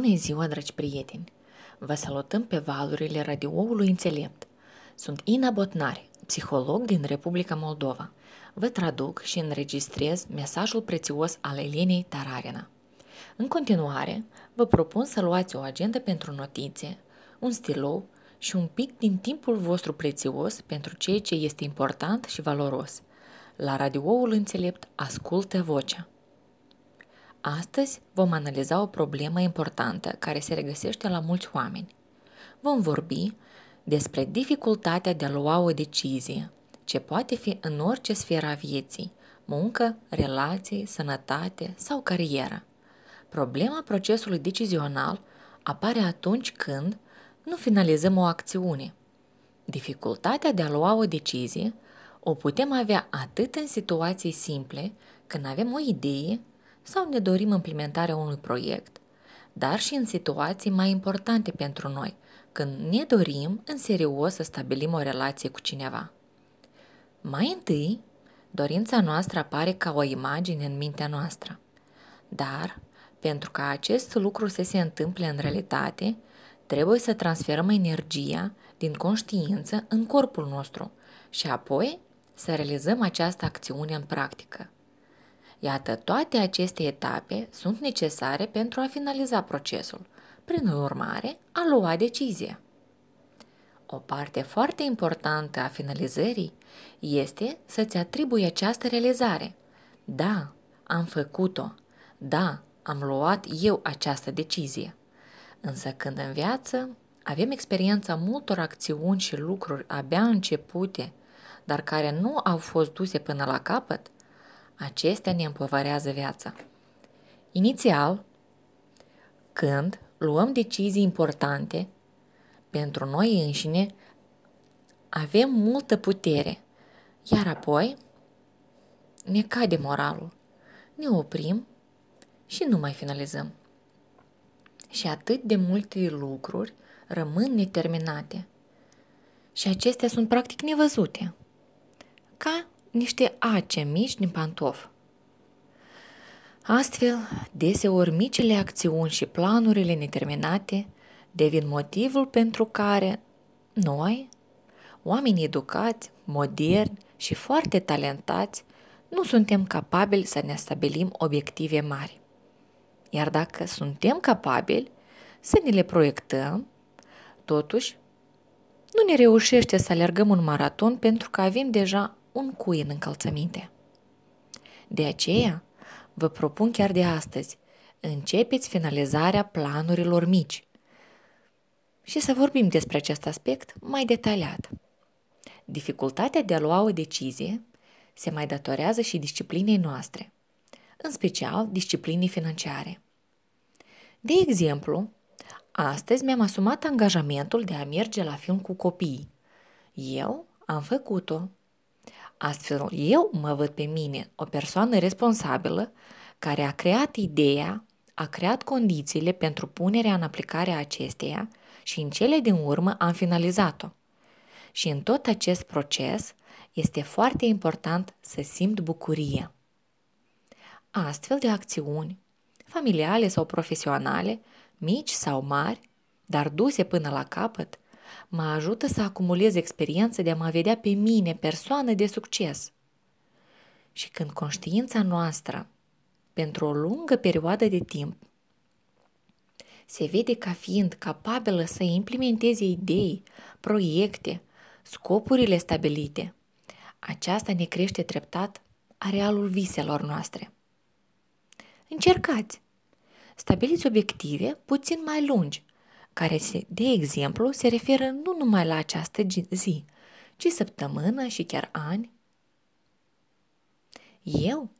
Bună ziua, dragi prieteni! Vă salutăm pe valurile radioului înțelept. Sunt Ina Botnari, psiholog din Republica Moldova. Vă traduc și înregistrez mesajul prețios al Elenei Tararina. În continuare, vă propun să luați o agendă pentru notițe, un stilou și un pic din timpul vostru prețios pentru ceea ce este important și valoros. La radioul înțelept ascultă vocea. Astăzi vom analiza o problemă importantă care se regăsește la mulți oameni. Vom vorbi despre dificultatea de a lua o decizie, ce poate fi în orice sferă a vieții, muncă, relații, sănătate sau carieră. Problema procesului decizional apare atunci când nu finalizăm o acțiune. Dificultatea de a lua o decizie o putem avea atât în situații simple, când avem o idee sau ne dorim implementarea unui proiect, dar și în situații mai importante pentru noi, când ne dorim în serios să stabilim o relație cu cineva. Mai întâi, dorința noastră apare ca o imagine în mintea noastră. Dar, pentru ca acest lucru să se întâmple în realitate, trebuie să transferăm energia din conștiință în corpul nostru și apoi să realizăm această acțiune în practică. Iată, toate aceste etape sunt necesare pentru a finaliza procesul, prin urmare, a lua decizia. O parte foarte importantă a finalizării este să-ți atribui această realizare. Da, am făcut-o. Da, am luat eu această decizie. Însă când în viață avem experiența multor acțiuni și lucruri abia începute, dar care nu au fost duse până la capăt, acestea ne împovărează viața. Inițial, când luăm decizii importante pentru noi înșine, avem multă putere, iar apoi ne cade moralul. Ne oprim și nu mai finalizăm. Și atât de multe lucruri rămân neterminate. Și acestea sunt practic nevăzute, ca niște ace mici din pantof. Astfel, deseori micile acțiuni și planurile neterminate devin motivul pentru care noi, oameni educați, moderni și foarte talentați, nu suntem capabili să ne stabilim obiective mari. Iar dacă suntem capabili să ne le proiectăm, totuși nu ne reușește să alergăm un maraton pentru că avem deja un cui în încălțăminte. De aceea, vă propun chiar de astăzi, începeți finalizarea planurilor mici și să vorbim despre acest aspect mai detaliat. Dificultatea de a lua o decizie se mai datorează și disciplinei noastre, în special disciplinii financiare. De exemplu, astăzi mi-am asumat angajamentul de a merge la film cu copiii. Eu am făcut-o Astfel, eu mă văd pe mine o persoană responsabilă care a creat ideea, a creat condițiile pentru punerea în aplicare a acesteia și în cele din urmă am finalizat-o. Și în tot acest proces este foarte important să simt bucurie. Astfel de acțiuni, familiale sau profesionale, mici sau mari, dar duse până la capăt, mă ajută să acumulez experiență de a mă vedea pe mine persoană de succes. Și când conștiința noastră, pentru o lungă perioadă de timp, se vede ca fiind capabilă să implementeze idei, proiecte, scopurile stabilite, aceasta ne crește treptat arealul viselor noastre. Încercați! Stabiliți obiective puțin mai lungi care, se, de exemplu, se referă nu numai la această zi, ci săptămână și chiar ani. Eu,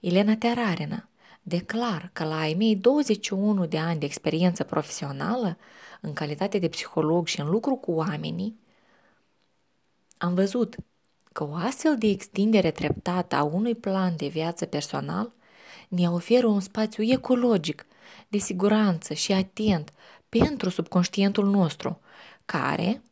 Elena Terarina, declar că la ai mei 21 de ani de experiență profesională, în calitate de psiholog și în lucru cu oamenii, am văzut că o astfel de extindere treptată a unui plan de viață personal ne oferă un spațiu ecologic, de siguranță și atent pentru subconștientul nostru, care,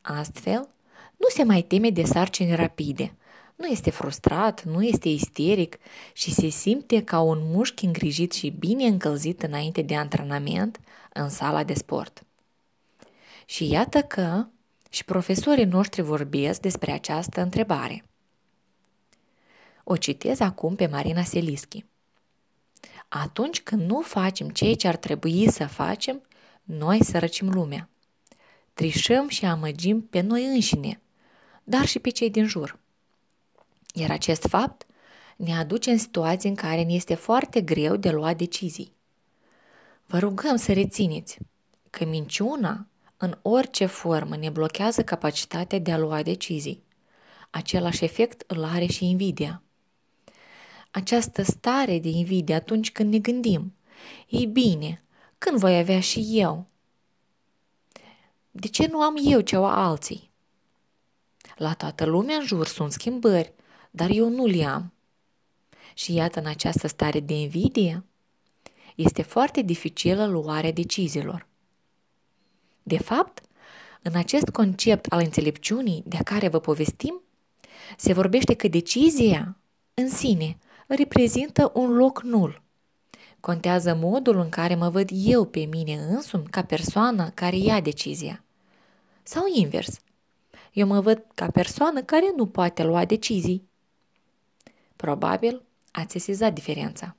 astfel, nu se mai teme de sarcini rapide, Nu este frustrat, nu este isteric și se simte ca un mușchi îngrijit și bine încălzit înainte de antrenament în sala de sport. Și iată că și profesorii noștri vorbesc despre această întrebare. O citez acum pe Marina Selischi. Atunci când nu facem ceea ce ar trebui să facem, noi sărăcim lumea. Trișăm și amăgim pe noi înșine, dar și pe cei din jur. Iar acest fapt ne aduce în situații în care ne este foarte greu de luat decizii. Vă rugăm să rețineți că minciuna în orice formă ne blochează capacitatea de a lua decizii. Același efect îl are și invidia. Această stare de invidie atunci când ne gândim, ei bine, când voi avea și eu? De ce nu am eu ce au alții? La toată lumea în jur sunt schimbări, dar eu nu le am. Și iată în această stare de invidie, este foarte dificilă luarea deciziilor. De fapt, în acest concept al înțelepciunii de care vă povestim, se vorbește că decizia în sine reprezintă un loc nul. Contează modul în care mă văd eu pe mine însumi ca persoană care ia decizia. Sau invers. Eu mă văd ca persoană care nu poate lua decizii. Probabil ați sesizat diferența.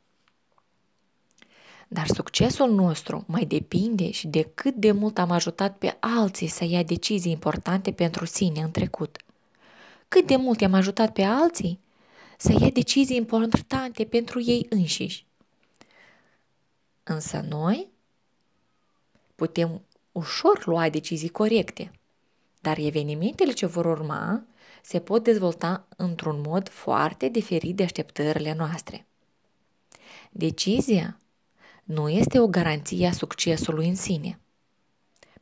Dar succesul nostru mai depinde și de cât de mult am ajutat pe alții să ia decizii importante pentru sine în trecut. Cât de mult am ajutat pe alții să ia decizii importante pentru ei înșiși. Însă noi putem ușor lua decizii corecte, dar evenimentele ce vor urma se pot dezvolta într-un mod foarte diferit de așteptările noastre. Decizia nu este o garanție a succesului în sine,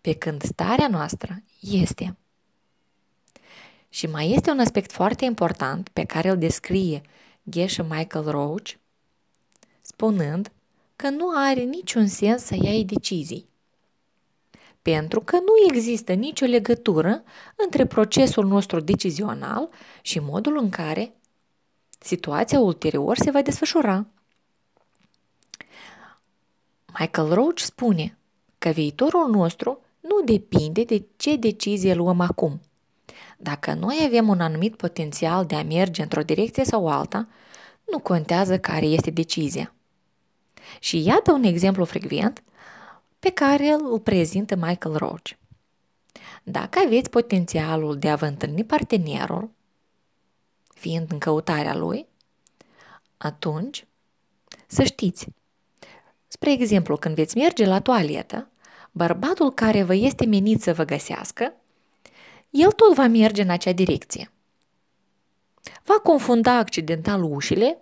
pe când starea noastră este. Și mai este un aspect foarte important pe care îl descrie Geshe Michael Roach, spunând că nu are niciun sens să iei decizii. Pentru că nu există nicio legătură între procesul nostru decizional și modul în care situația ulterior se va desfășura. Michael Roach spune că viitorul nostru nu depinde de ce decizie luăm acum. Dacă noi avem un anumit potențial de a merge într-o direcție sau alta, nu contează care este decizia. Și iată un exemplu frecvent pe care îl prezintă Michael Roach. Dacă aveți potențialul de a vă întâlni partenerul, fiind în căutarea lui, atunci să știți Spre exemplu, când veți merge la toaletă, bărbatul care vă este menit să vă găsească, el tot va merge în acea direcție. Va confunda accidental ușile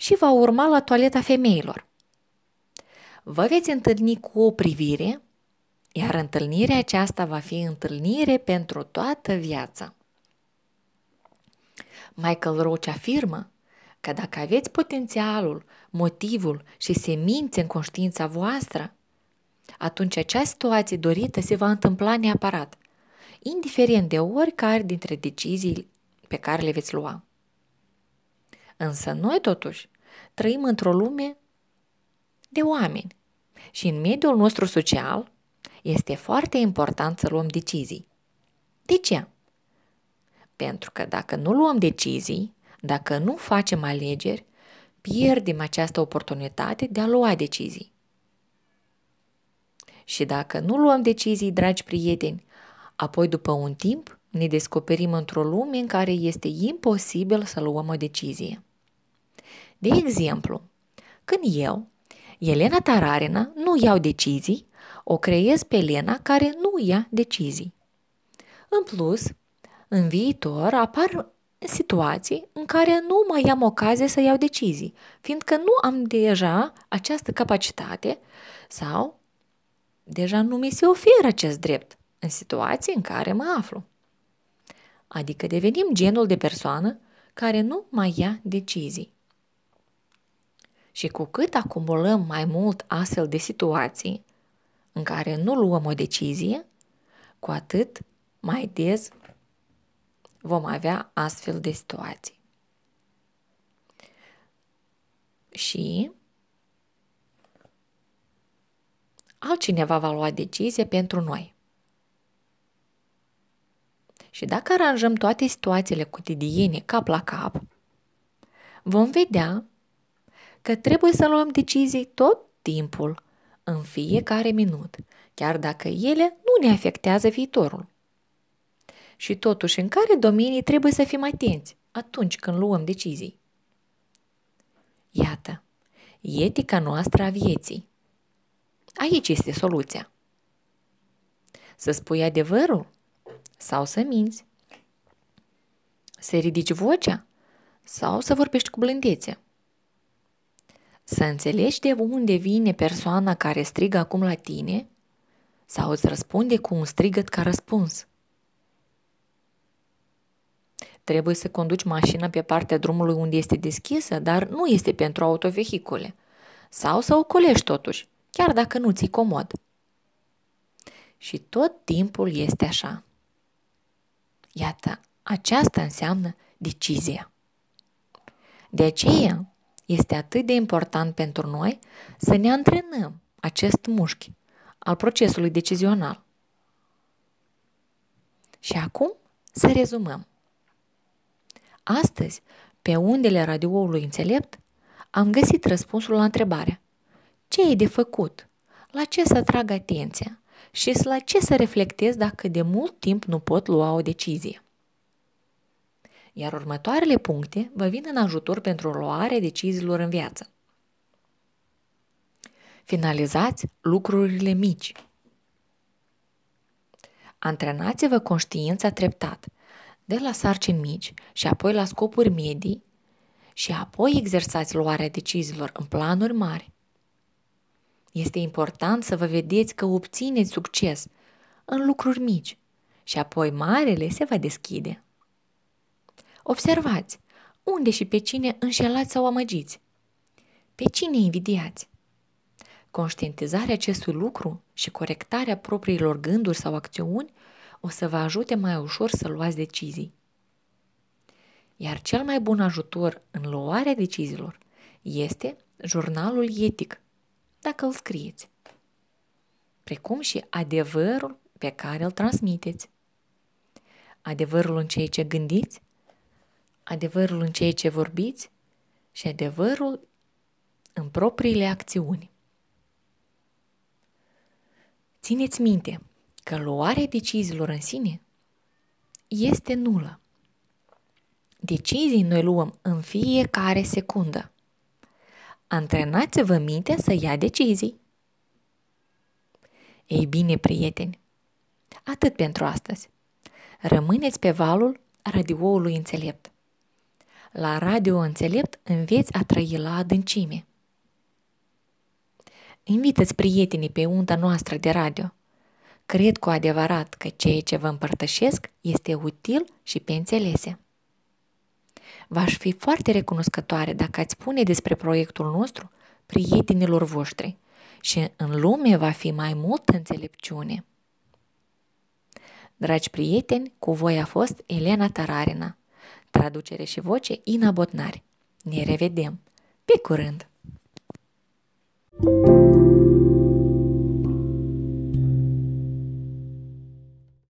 și va urma la toaleta femeilor. Vă veți întâlni cu o privire, iar întâlnirea aceasta va fi întâlnire pentru toată viața. Michael Roach afirmă că dacă aveți potențialul, motivul și semințe în conștiința voastră, atunci acea situație dorită se va întâmpla neapărat, indiferent de oricare dintre decizii pe care le veți lua. Însă noi, totuși, trăim într-o lume de oameni și în mediul nostru social este foarte important să luăm decizii. De ce? Pentru că dacă nu luăm decizii, dacă nu facem alegeri, pierdem această oportunitate de a lua decizii. Și dacă nu luăm decizii, dragi prieteni, apoi după un timp ne descoperim într-o lume în care este imposibil să luăm o decizie. De exemplu, când eu, Elena Tararina, nu iau decizii, o creez pe Elena care nu ia decizii. În plus, în viitor apar situații în care nu mai am ocazie să iau decizii, fiindcă nu am deja această capacitate sau deja nu mi se oferă acest drept în situații în care mă aflu. Adică devenim genul de persoană care nu mai ia decizii. Și cu cât acumulăm mai mult astfel de situații în care nu luăm o decizie, cu atât mai des vom avea astfel de situații. Și altcineva va lua decizie pentru noi. Și dacă aranjăm toate situațiile cotidiene cap la cap, vom vedea că trebuie să luăm decizii tot timpul, în fiecare minut, chiar dacă ele nu ne afectează viitorul. Și totuși, în care domenii trebuie să fim atenți atunci când luăm decizii? Iată, etica noastră a vieții. Aici este soluția. Să spui adevărul sau să minți. Să ridici vocea sau să vorbești cu blândețe. Să înțelegi de unde vine persoana care strigă acum la tine sau îți răspunde cu un strigăt ca răspuns. Trebuie să conduci mașina pe partea drumului unde este deschisă, dar nu este pentru autovehicule. Sau să ocolești totuși, chiar dacă nu ți-i comod. Și tot timpul este așa. Iată, aceasta înseamnă decizia. De aceea este atât de important pentru noi să ne antrenăm acest mușchi al procesului decizional. Și acum să rezumăm. Astăzi, pe undele radioului înțelept, am găsit răspunsul la întrebarea ce e de făcut, la ce să trag atenția și la ce să reflectez dacă de mult timp nu pot lua o decizie. Iar următoarele puncte vă vin în ajutor pentru luarea deciziilor în viață. Finalizați lucrurile mici. Antrenați-vă conștiința treptat – de la sarcini mici și apoi la scopuri medii și apoi exersați luarea deciziilor în planuri mari. Este important să vă vedeți că obțineți succes în lucruri mici și apoi marele se va deschide. Observați unde și pe cine înșelați sau amăgiți, pe cine invidiați. Conștientizarea acestui lucru și corectarea propriilor gânduri sau acțiuni o să vă ajute mai ușor să luați decizii. Iar cel mai bun ajutor în luarea deciziilor este jurnalul etic, dacă îl scrieți, precum și adevărul pe care îl transmiteți. Adevărul în ceea ce gândiți, adevărul în ceea ce vorbiți și adevărul în propriile acțiuni. Țineți minte, că luarea deciziilor în sine este nulă. Decizii noi luăm în fiecare secundă. Antrenați-vă mintea să ia decizii. Ei bine, prieteni, atât pentru astăzi. Rămâneți pe valul radioului înțelept. La radio înțelept înveți a trăi la adâncime. Invitați prietenii pe unda noastră de radio – Cred cu adevărat că ceea ce vă împărtășesc este util și pe înțelese. V-aș fi foarte recunoscătoare dacă ați spune despre proiectul nostru prietenilor voștri și în lume va fi mai multă înțelepciune. Dragi prieteni, cu voi a fost Elena Tararina, traducere și voce Ina Botnari. Ne revedem! Pe curând! thank you